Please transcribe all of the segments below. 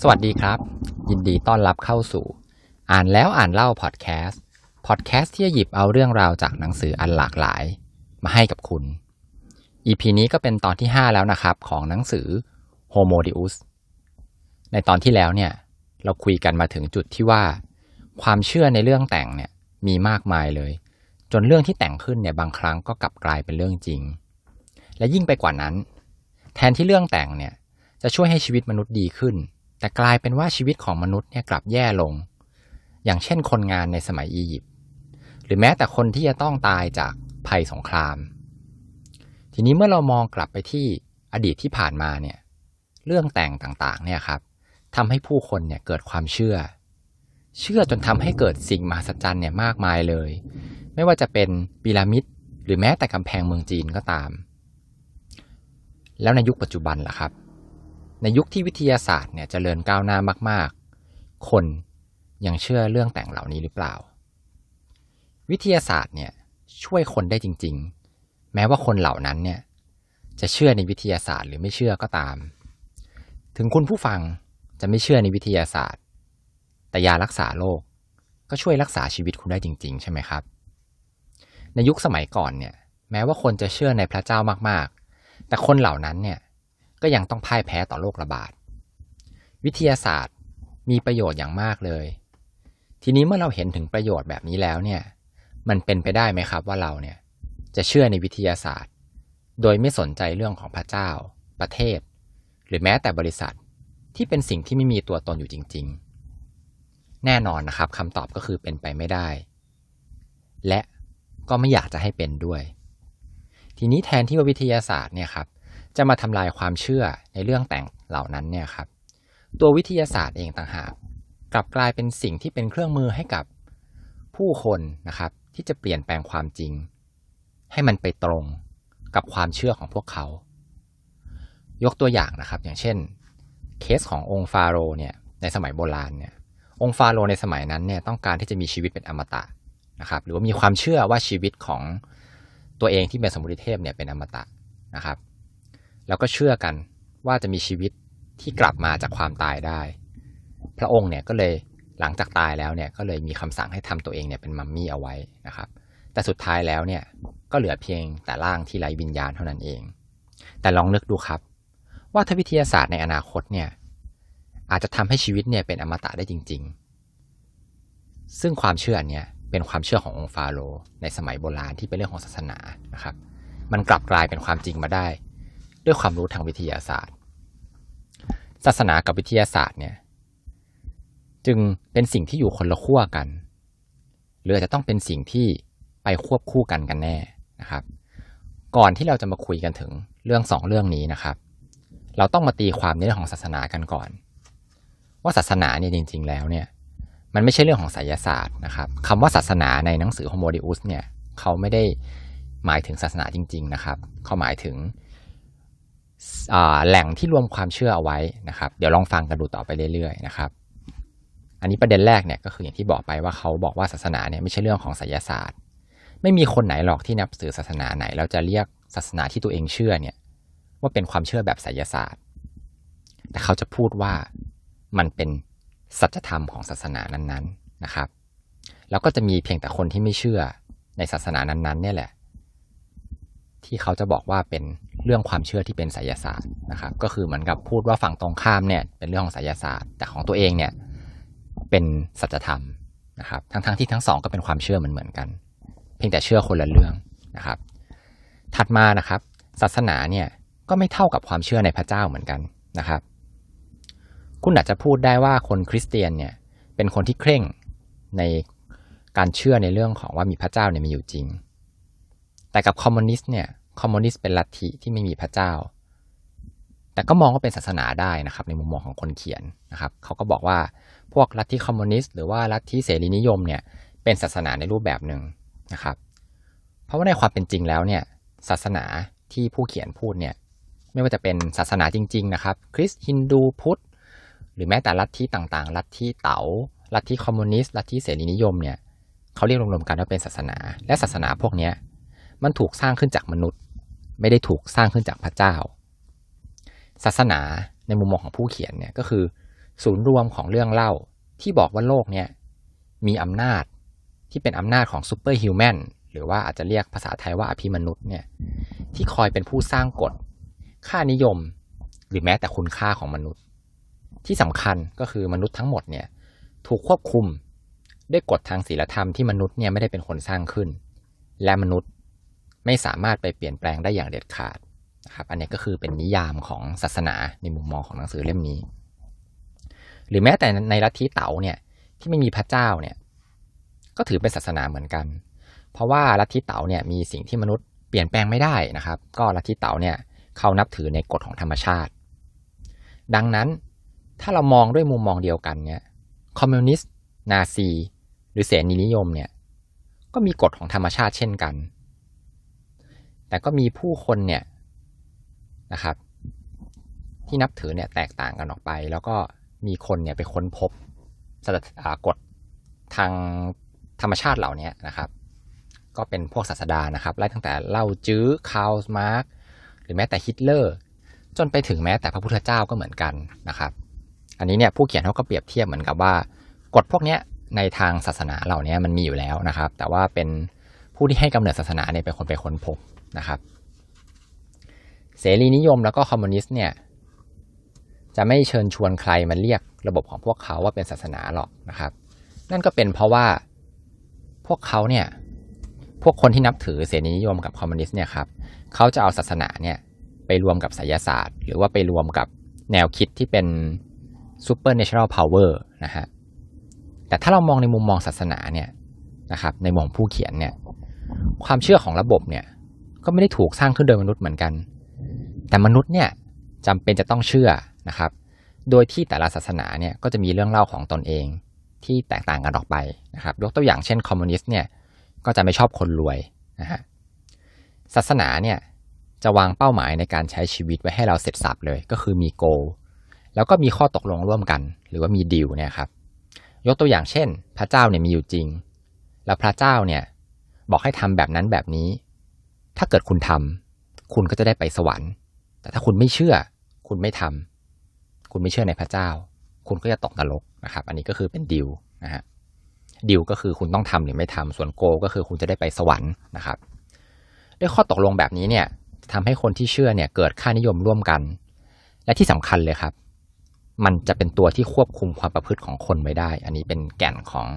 สวัสดีครับ ยินดีต้อนรับเข้าสู่ อ่านแล้วอ่านเล่าพอดแคสต์พอดแคสต์ที่จะหยิบเอาเรื่องราวจากหนังสืออันหลากหลาย มาให้กับคุณ EP นี้ก็เป็นตอนที่ 5 แล้วนะครับ ของหนังสือ Homo Deus ในตอนที่แล้วเนี่ย เราคุยกันมาถึงจุดที่ว่า ความเชื่อในเรื่องแต่งเนี่ยมีมากมายเลย จนเรื่องที่แต่งขึ้นเนี่ยบางครั้งก็กลับกลายเป็นเรื่องจริง และยิ่งไปกว่านั้น แทนที่เรื่องแต่งเนี่ยจะช่วยให้ชีวิตมนุษย์ดีขึ้น แต่กลายเป็นว่าชีวิตของมนุษย์เนี่ยกลับแย่ลง อย่างเช่นคนงานในสมัยอียิปต์หรือแม้แต่คนที่จะต้องตายจากภัยสงคราม ทีนี้เมื่อเรามองกลับไปที่อดีตที่ผ่านมาเนี่ยเรื่องแต่งต่างๆเนี่ยครับทำให้ผู้คนเนี่ยเกิดความเชื่อ เชื่อจนทำให้เกิดสิ่งมหัศจรรย์เนี่ยมากมายเลย ไม่ว่าจะเป็นพีระมิดหรือแม้แต่กำแพงเมืองจีนก็ตาม แล้วในยุคปัจจุบันล่ะครับ ในยุคที่วิทยาศาสตร์เนี่ยจเจริญก้าวหน้ามาก ๆ คนยังเชื่อเรื่องแต่งเหล่านี้หรือเปล่า วิทยาศาสตร์เนี่ยช่วยคนได้จริง ๆ แม้ว่าคนเหล่านั้นเนี่ยจะเชื่อในวิทยาศาสตร์หรือไม่เชื่อก็ตาม ถึงคุณผู้ฟังจะไม่เชื่อในวิทยาศาสตร์ แต่ยารักษาโรคก็ช่วยรักษาชีวิตคุณได้จริง ๆ ใช่ไหมครับ ในยุคสมัยก่อนเนี่ย แม้ว่าคนจะเชื่อในพระเจ้ามากๆ แต่คนเหล่านั้นเนี่ย ก็ยังต้องพ่ายแพ้ต่อโรคระบาด วิทยาศาสตร์มีประโยชน์อย่างมากเลย ทีนี้เมื่อเราเห็นถึงประโยชน์แบบนี้แล้วเนี่ย มันเป็นไปได้ไหมครับว่าเราเนี่ยจะเชื่อในวิทยาศาสตร์ โดยไม่สนใจเรื่องของพระเจ้า ประเทศ หรือแม้แต่บริษัทที่เป็นสิ่งที่ไม่มีตัวตนอยู่จริง ๆ แน่นอนนะครับคำตอบก็คือเป็นไปไม่ได้ และก็ไม่อยากจะให้เป็นด้วย ทีนี้แทนที่ว่าวิทยาศาสตร์เนี่ยครับ จะมาทำลายความเชื่อในเรื่องแต่งเหล่านั้นเนี่ยครับ ตัววิทยาศาสตร์เองต่างหากกลับกลายเป็นสิ่งที่เป็นเครื่องมือให้กับผู้คนนะครับ ที่จะเปลี่ยนแปลงความจริง ให้มันไปตรงกับความเชื่อของพวกเขา ยกตัวอย่างนะครับ อย่างเช่น เคสขององค์ฟาโรเนี่ยในสมัยโบราณเนี่ยองค์ฟาโรในสมัยนั้นเนี่ยต้องการที่จะมีชีวิตเป็นอมตะนะครับ หรือว่ามีความเชื่อว่าชีวิตของตัวเองที่เป็นสมุติเทพเนี่ยเป็นอมตะนะครับ แล้วก็เชื่อกันว่าจะมีชีวิตที่กลับมาจากความตายได้ พระองค์เนี่ยก็เลยหลังจากตายแล้วเนี่ยก็เลยมีคำสั่งให้ทำตัวเองเนี่ยเป็นมัมมี่เอาไว้นะครับ แต่สุดท้ายแล้วเนี่ยก็เหลือเพียงแต่ร่างที่ไร้วิญญาณเท่านั้นเอง แต่ลองนึกดูครับ ว่าถ้าวิทยาศาสตร์ในอนาคตเนี่ยอาจจะทำให้ชีวิตเนี่ยเป็นอมตะได้จริง ๆ ซึ่งความเชื่อเนี่ยเป็นความเชื่อขององค์ฟาโรในสมัยโบราณที่เป็นเรื่องของศาสนานะครับ มันกลับกลายเป็นความจริงมาได้ ด้วยความรู้ทางวิทยาศาสตร์ ศาสนากับวิทยาศาสตร์เนี่ยจึงเป็นสิ่งที่อยู่คนละขั้วกัน หรือจะต้องเป็นสิ่งที่ไปควบคู่กันกันแน่นะครับ ก่อนที่เราจะมาคุยกันถึงเรื่องสองเรื่องนี้นะครับ เราต้องมาตีความในเรื่องของศาสนากันก่อน ว่าศาสนาเนี่ยจริง ๆ แล้วเนี่ยมันไม่ใช่เรื่องของไสยศาสตร์นะครับคำว่าศาสนาในหนังสือ Homo Deus เนี่ยเขาไม่ได้หมายถึงศาสนาจริง ๆ นะครับ เขาหมายถึง แหล่งที่รวมความเชื่อเอาไว้นะครับ เดี๋ยวลองฟังกันดูต่อไปเรื่อยๆนะครับ อันนี้ประเด็นแรกเนี่ยก็คืออย่างที่บอกไปว่าเขาบอกว่าศาสนาเนี่ยไม่ใช่เรื่องของไสยศาสตร์ ไม่มีคนไหนหรอกที่นับถือศาสนาไหนแล้วจะเรียกศาสนาที่ตัวเองเชื่อเนี่ย ว่าเป็นความเชื่อแบบไสยศาสตร์ แต่เขาจะพูดว่ามันเป็นสัจธรรมของศาสนานั้นๆนะครับ แล้วก็จะมีเพียงแต่คนที่ไม่เชื่อในศาสนานั้นๆ เนี่ยแหละ ที่เขาจะบอกว่าเป็นเรื่องความเชื่อที่เป็นไสยศาสตร์นะครับ ก็คือเหมือนกับพูดว่าฝั่งตรงข้ามเนี่ยเป็นเรื่องของไสยศาสตร์ แต่ของตัวเองเนี่ยเป็นสัจธรรมนะครับ ทั้งๆทที่ทั้งสองก็เป็นความเชื่อเหมือนเหมือนกัน เพียงแต่เชื่อคนละเรื่องนะครับ ถัดมานะครับ ศาสนาเนี่ยก็ไม่เท่ากับความเชื่อในพระเจ้าเหมือนกันนะครับ คุณอาจจะพูดได้ว่าคนคริสเตียนเนี่ยเป็นคนที่เคร่งในการเชื่อในเรื่องของว่ามีพระเจ้าเนี่ยมีอยู่จริง แต่กับคอมมิวนิสต์เนี่ย คอมมิวนิสต์เป็นลัทธิที่ไม่มีพระเจ้า แต่ก็มองว่าเป็นศาสนาได้นะครับ ในมุมมองของคนเขียนนะครับ เขาก็บอกว่าพวกลัทธิคอมมิวนิสต์หรือว่าลัทธิเสรีนิยมเนี่ยเป็นศาสนาในรูปแบบหนึ่งนะครับ เพราะว่าในความเป็นจริงแล้วเนี่ยศาสนาที่ผู้เขียนพูดเนี่ยไม่ว่าจะเป็นศาสนาจริง ๆ นะครับ คริสต์ฮินดูพุทธหรือแม้แต่ลัทธิต่างๆ ลัทธิเต๋าลัทธิคอมมิวนิสต์ลัทธิเสรีนิยมเนี่ยเขาเรียกรวมๆกันว่าเป็นศาสนา และศาสนาพวกนี้มันถูกสร้างขึ้นจากมนุษย์ ไม่ได้ถูกสร้างขึ้นจากพระเจ้า ศาสนาในมุมมองของผู้เขียนเนี่ยก็คือ ศูนย์รวมของเรื่องเล่าที่บอกว่าโลกเนี่ยมีอำนาจที่เป็นอำนาจของ superhuman หรือว่าอาจจะเรียกภาษาไทยว่าอภิมนุษย์เนี่ยที่คอยเป็นผู้สร้างกฎ ค่านิยม หรือแม้แต่คุณค่าของมนุษย์ ที่สำคัญก็คือมนุษย์ทั้งหมดเนี่ยถูกควบคุมด้วยกฎทางศีลธรรมที่มนุษย์เนี่ยไม่ได้เป็นคนสร้างขึ้น และมนุษย์ ไม่สามารถไปเปลี่ยนแปลงได้อย่างเด็ดขาดนะครับอันนี้ก็คือเป็นนิยามของศาสนาในมุมมองของหนังสือเล่มนี้ หรือแม้แต่ในลัทธิเต๋าเนี่ยที่ไม่มีพระเจ้าเนี่ยก็ถือเป็นศาสนาเหมือนกัน เพราะว่าลัทธิเต๋าเนี่ยมีสิ่งที่มนุษย์เปลี่ยนแปลงไม่ได้นะครับ ก็ลัทธิเต๋าเนี่ยเขานับถือในกฎของธรรมชาติ ดังนั้นถ้าเรามองด้วยมุมมองเดียวกันเนี่ยคอมมิวนิสต์นาซี หรือเสรีนิยมเนี่ยก็มีกฎของธรรมชาติเช่นกัน แต่ก็มีผู้คนเนี่ยนะครับ ที่นับถือเนี่ยแตกต่างกันออกไป แล้วก็มีคนเนี่ยไปค้นพบกฎทางธรรมชาติเหล่านี้นะครับ ก็เป็นพวกศาสดานะครับไล่ตั้งแต่เล่าจื้อคาร์ลมาร์กซ์หรือแม้แต่ฮิตเลอร์ จนไปถึงแม้แต่พระพุทธเจ้าก็เหมือนกันนะครับ อันนี้เนี่ยผู้เขียนเขาก็เปรียบเทียบเหมือนกับว่ากฎพวกนี้ในทางศาสนาเหล่านี้มันมีอยู่แล้วนะครับ แต่ว่าเป็นผู้ที่ให้กำเนิดศาสนาเนี่ยเป็นคนไปค้นพบ นะครับ เสรีนิยมแล้วก็คอมมิวนิสต์เนี่ยจะไม่เชิญชวนใครมาเรียกระบบของพวกเขาว่าเป็นศาสนาหรอกนะครับ นั่นก็เป็นเพราะว่าพวกเขาเนี่ยพวกคนที่นับถือเสรีนิยมกับคอมมิวนิสต์เนี่ยครับเขาจะเอาศาสนาเนี่ยไปรวมกับไสยศาสตร์ หรือว่าไปรวมกับแนวคิดที่เป็น supernatural power นะฮะแต่ถ้าเรามองในมุมมองศาสนาเนี่ยนะครับในมุมผู้เขียนเนี่ยความเชื่อของระบบเนี่ย ก็ไม่ได้ถูกสร้างขึ้นโดยมนุษย์เหมือนกัน แต่มนุษย์เนี่ยจำเป็นจะต้องเชื่อนะครับ โดยที่แต่ละศาสนาเนี่ยก็จะมีเรื่องเล่าของตนเองที่แตกต่างกันออกไปนะครับยกตัวอย่างเช่นคอมมิวนิสต์เนี่ยก็จะไม่ชอบคนรวยนะฮะศาสนาเนี่ยจะวางเป้าหมายในการใช้ชีวิตไว้ให้เราเสร็จสับเลย ก็คือมีโก แล้วก็มีข้อตกลงร่วมกัน หรือว่ามีดีลเนี่ยครับยกตัวอย่างเช่น พระเจ้าเนี่ยมีอยู่จริง แล้วพระเจ้าเนี่ยบอกให้ทำแบบนั้นแบบนี้ ถ้าเกิดคุณทำคุณก็จะได้ไปสวรรค์ แต่ถ้าคุณไม่เชื่อ คุณไม่ทำคุณไม่เชื่อในพระเจ้า คุณก็จะตกนรกนะครับ อันนี้ก็คือเป็นดิวนะฮะดิวก็คือคุณต้องทำหรือไม่ทำส่วนโกก็คือคุณจะได้ไปสวรรค์นะครับ ด้วยข้อตกลงแบบนี้เนี่ยทำให้คนที่เชื่อเนี่ยเกิดค่านิยมร่วมกัน และที่สำคัญเลยครับ มันจะเป็นตัวที่ควบคุมความประพฤติของคนไว้ได้ อันนี้เป็นแก่นของ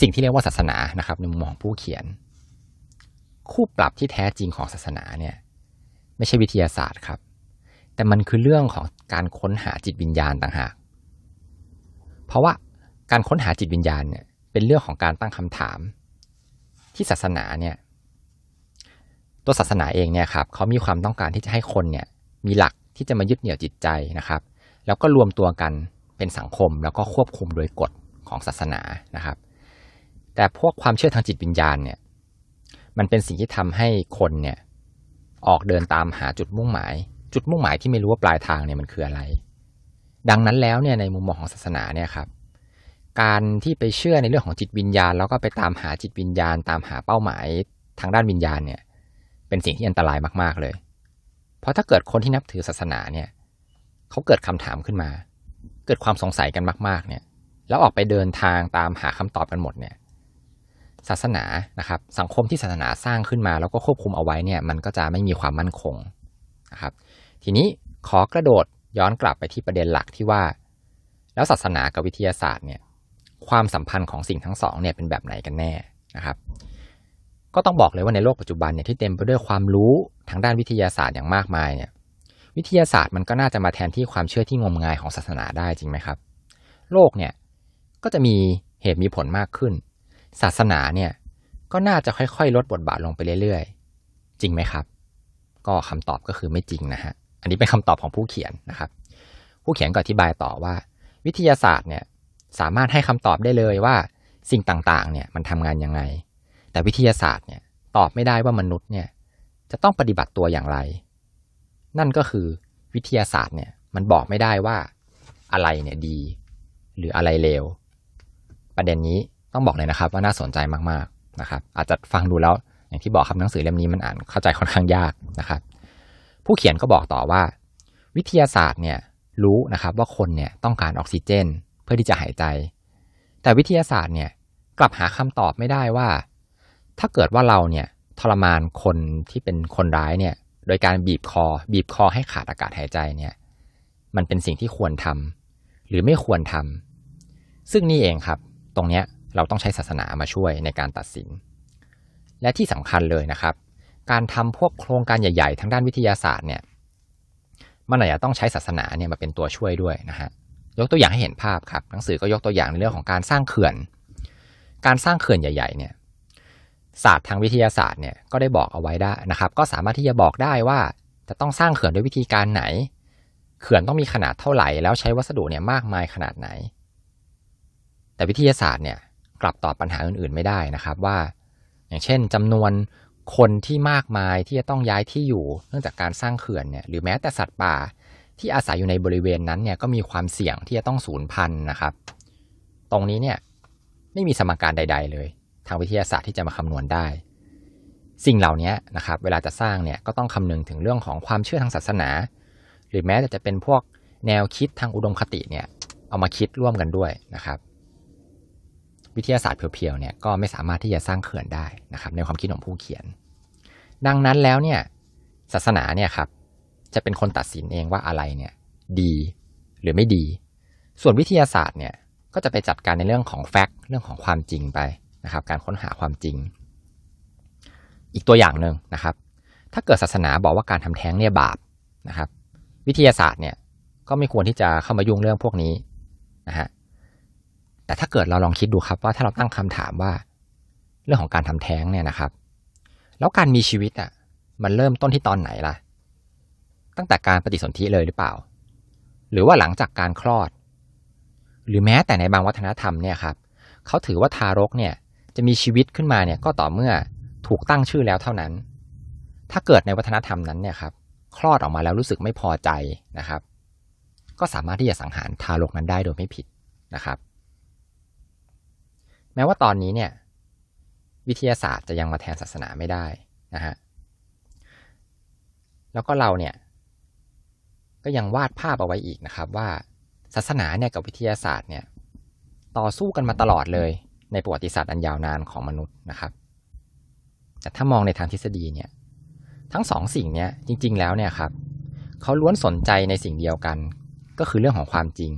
สิ่งที่เรียกว่าศาสนานะครับในมุมมองผู้เขียน คู่ปรับที่แท้จริงของศาสนาเนี่ยไม่ใช่วิทยาศาสตร์ครับ แต่มันคือเรื่องของการค้นหาจิตวิญญาณต่างหาก เพราะว่าการค้นหาจิตวิญญาณเนี่ยเป็นเรื่องของการตั้งคำถาม ที่ศาสนาเนี่ยตัวศาสนาเองเนี่ยครับเขามีความต้องการที่จะให้คนเนี่ยมีหลักที่จะมายึดเหนี่ยวจิตใจนะครับ แล้วก็รวมตัวกันเป็นสังคมแล้วก็ควบคุมโดยกฎของศาสนานะครับ แต่พวกความเชื่อทางจิตวิญญาณเนี่ย มันเป็นสิ่งที่ทำให้คนเนี่ยออกเดินตามหาจุดมุ่งหมาย จุดมุ่งหมายที่ไม่รู้ว่าปลายทางเนี่ยมันคืออะไร ดังนั้นแล้วเนี่ยในมุมมองของศาสนาเนี่ยครับ การที่ไปเชื่อในเรื่องของจิตวิญญาณ แล้วก็ไปตามหาจิตวิญญาณ ตามหาเป้าหมายทางด้านวิญญาณเนี่ย เป็นสิ่งที่อันตรายมากๆเลย เพราะถ้าเกิดคนที่นับถือศาสนาเนี่ยเขาเกิดคำถามขึ้นมา เกิดความสงสัยกันมาก ๆ เนี่ย แล้วออกไปเดินทางตามหาคำตอบกันหมดเนี่ย ศาสนานะครับสังคมที่ศาสนาสร้างขึ้นมา แล้วก็ควบคุมเอาไว้เนี่ยมันก็จะไม่มีความมั่นคงนะครับทีนี้ขอกระโดดย้อนกลับไปที่ประเด็นหลักที่ว่า แล้วศาสนากับวิทยาศาสตร์เนี่ยความสัมพันธ์ของสิ่งทั้งสองเนี่ยเป็นแบบไหนกันแน่นะครับ ก็ต้องบอกเลยว่าในโลกปัจจุบันเนี่ยที่เต็มไปด้วยความรู้ทางด้านวิทยาศาสตร์อย่างมากมายเนี่ยวิทยาศาสตร์มันก็น่าจะมาแทนที่ความเชื่อที่งมงายของศาสนาได้จริงไหมครับ โลกเนี่ยก็จะมีเหตุมีผลมากขึ้น ศาสนาเนี่ย ก็น่าจะค่อยๆ ลดบทบาทลงไปเรื่อยๆ จริงไหมครับ ก็คำตอบก็คือไม่จริงนะฮะ อันนี้เป็นคำตอบของผู้เขียนนะครับ ผู้เขียนก็อธิบายต่อว่า วิทยาศาสตร์เนี่ยสามารถให้คำตอบได้เลยว่าสิ่งต่างๆ เนี่ยมันทำงานยังไง แต่วิทยาศาสตร์เนี่ยตอบไม่ได้ว่ามนุษย์เนี่ยจะต้องปฏิบัติตัวอย่างไร นั่นก็คือวิทยาศาสตร์เนี่ยมันบอกไม่ได้ว่าอะไรเนี่ยดี หรืออะไรเลว ประเด็นนี้ ต้องบอกเลยนะครับ ว่าน่าสนใจมากๆนะครับ อาจจะฟังดูแล้วอย่างที่บอกครับหนังสือเล่มนี้มันอ่านเข้าใจค่อนข้างยากนะครับ ผู้เขียนก็บอกต่อว่า วิทยาศาสตร์เนี่ยรู้นะครับว่าคนเนี่ยต้องการออกซิเจนเพื่อที่จะหายใจ แต่วิทยาศาสตร์เนี่ยกลับหาคำตอบไม่ได้ว่า ถ้าเกิดว่าเราเนี่ยทรมานคนที่เป็นคนร้ายเนี่ยโดยการบีบคอ บีบคอให้ขาดอากาศหายใจเนี่ยมันเป็นสิ่งที่ควรทำหรือไม่ควรทำซึ่งนี่เองครับ ตรงเนี้ย เราต้องใช้ศาสนามาช่วยในการตัดสิน และที่สำคัญเลยนะครับ การทำพวกโครงการใหญ่ ๆ ทางด้านวิทยาศาสตร์เนี่ยมันอาจจะต้องใช้ศาสนาเนี่ยมาเป็นตัวช่วยด้วยนะฮะยกตัวอย่างให้เห็นภาพครับหนังสือก็ยกตัวอย่างในเรื่องของการสร้างเขื่อน การสร้างเขื่อนใหญ่ ๆ เนี่ยศาสตร์ทางวิทยาศาสตร์เนี่ยก็ได้บอกเอาไว้ได้นะครับ ก็สามารถที่จะบอกได้ว่าจะต้องสร้างเขื่อนด้วยวิธีการไหน เขื่อนต้องมีขนาดเท่าไหร่ แล้วใช้วัสดุเนี่ยมากมายขนาดไหน แต่วิทยาศาสตร์เนี่ย กลับตอบปัญหาอื่นๆไม่ได้นะครับว่า อย่างเช่นจำนวนคนที่มากมายที่จะต้องย้ายที่อยู่เนื่องจากการสร้างเขื่อนเนี่ยหรือแม้แต่สัตว์ป่าที่อาศัยอยู่ในบริเวณนั้นเนี่ยก็มีความเสี่ยงที่จะต้องสูญพันธุ์นะครับ ตรงนี้เนี่ยไม่มีสมการใด ๆ เลย ทางวิทยาศาสตร์ที่จะมาคำนวณได้ สิ่งเหล่านี้นะครับ เวลาจะสร้างเนี่ยก็ต้องคำนึงถึงเรื่องของความเชื่อทางศาสนา หรือแม้แต่จะเป็นพวกแนวคิดทางอุดมคติเนี่ยเอามาคิดร่วมกันด้วยนะครับ วิทยาศาสตร์เพียวๆเนี่ยก็ไม่สามารถที่จะสร้างเขื่อนได้นะครับในความคิดของผู้เขียน ดังนั้นแล้วเนี่ยศาสนาเนี่ยครับจะเป็นคนตัดสินเองว่าอะไรเนี่ยดีหรือไม่ดี ส่วนวิทยาศาสตร์เนี่ยก็จะไปจัดการในเรื่องของแฟกต์เรื่องของความจริงไปนะครับ การค้นหาความจริง อีกตัวอย่างหนึ่งนะครับ ถ้าเกิดศาสนาบอกว่าการทำแท้งเนี่ยบาปนะครับ วิทยาศาสตร์เนี่ยก็ไม่ควรที่จะเข้ามายุ่งเรื่องพวกนี้นะฮะ แต่ถ้าเกิดเราลองคิดดูครับว่าถ้าเราตั้งคำถามว่า เรื่องของการทำแท้งเนี่ยนะครับ แล้วการมีชีวิตอะมันเริ่มต้นที่ตอนไหนล่ะ ตั้งแต่การปฏิสนธิเลยหรือเปล่า หรือว่าหลังจากการคลอด หรือแม้แต่ในบางวัฒนธรรมเนี่ยครับเขาถือว่าทารกเนี่ยจะมีชีวิตขึ้นมาเนี่ยก็ต่อเมื่อถูกตั้งชื่อแล้วเท่านั้น ถ้าเกิดในวัฒนธรรมนั้นเนี่ยครับคลอดออกมาแล้วรู้สึกไม่พอใจนะครับ ก็สามารถที่จะสังหารทารกนั้นได้โดยไม่ผิดนะครับ แม้ว่าตอนนี้เนี่ย วิทยาศาสตร์จะยังมาแทนศาสนาไม่ได้นะฮะแล้วก็เราเนี่ยก็ยังวาดภาพเอาไว้อีกนะครับ ว่าศาสนาเนี่ยกับวิทยาศาสตร์เนี่ยต่อสู้กันมาตลอดเลย ในประวัติศาสตร์อันยาวนานของมนุษย์นะครับ แต่ถ้ามองในทางทฤษฎีเนี่ย ทั้งสองสิ่งเนี่ยจริง ๆ แล้วเนี่ยครับเขาล้วนสนใจในสิ่งเดียวกัน ก็คือเรื่องของความจริง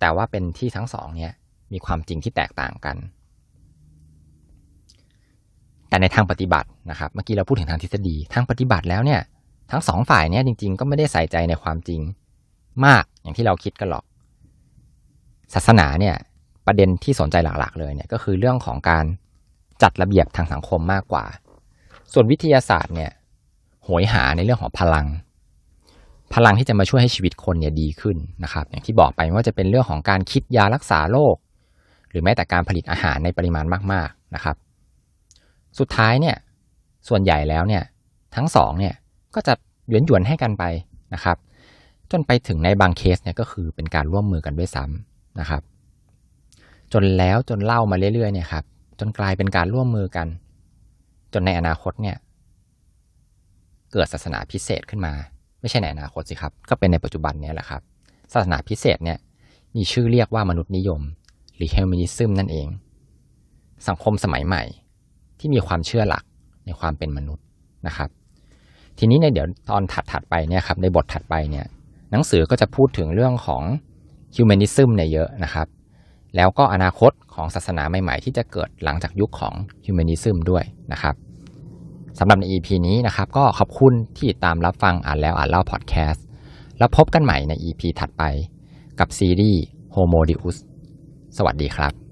แต่ว่าเป็นที่ทั้งสองเนี่ย มีความจริงที่แตกต่างกัน แต่ในทางปฏิบัตินะครับ เมื่อกี้เราพูดถึงทางทฤษฎี ทางปฏิบัติแล้วเนี่ย ทั้งสองฝ่ายเนี่ยจริง ๆ ก็ไม่ได้ใส่ใจในความจริงมากอย่างที่เราคิดกันหรอก ศาสนาเนี่ยประเด็นที่สนใจหลักๆ เลยเนี่ยก็คือเรื่องของการจัดระเบียบทางสังคมมากกว่า ส่วนวิทยาศาสตร์เนี่ยโหยหาในเรื่องของพลัง พลังที่จะมาช่วยให้ชีวิตคนเนี่ยดีขึ้นนะครับ อย่างที่บอกไปว่าจะเป็นเรื่องของการคิดยารักษาโรค รือแม้แต่การผลิตอาหารในปริมาณมาก ๆนะครับ สุดท้ายเนี่ยส่วนใหญ่แล้วเนี่ยทั้งสองเนี่ยก็จะหยวนหยวนให้กันไปนะครับ จนไปถึงในบางเคสเนี่ยก็คือเป็นการร่วมมือกันด้วยซ้ำนะครับ จนแล้วจนเล่ามาเรื่อยๆเนี่ยครับจนกลายเป็นการร่วมมือกัน จนในอนาคตเนี่ยเกิดศาสนาพิเศษขึ้นมา ไม่ใช่ในอนาคตสิครับ ก็เป็นในปัจจุบันเนี่ยแหละครับ ศาสนาพิเศษเนี่ยมีชื่อเรียกว่ามนุษย์นิยม หรือเฮลมินิซึมนั่นเอง สังคมสมัยใหม่ ที่มีความเชื่อหลักในความเป็นมนุษย์นะครับ ทีนี้ในเดี๋ยวตอนถัดๆไปเนี่ยครับในบทถัดไปเนี่ยหนังสือก็จะพูดถึงเรื่องของฮิวแมนิซึมเนี่ยเยอะนะครับ แล้วก็อนาคตของศาสนาใหม่ๆ ที่จะเกิดหลังจากยุคของฮิวแมนิซึมด้วยนะครับสำหรับใน EP นี้นะครับก็ขอบคุณที่ตามรับฟังอ่านแล้วอ่านเล่าพอดแคสต์แล้วพบกันใหม่ใน EP ถัดไปกับซีรีส์ Homo Deus สวัสดีครับ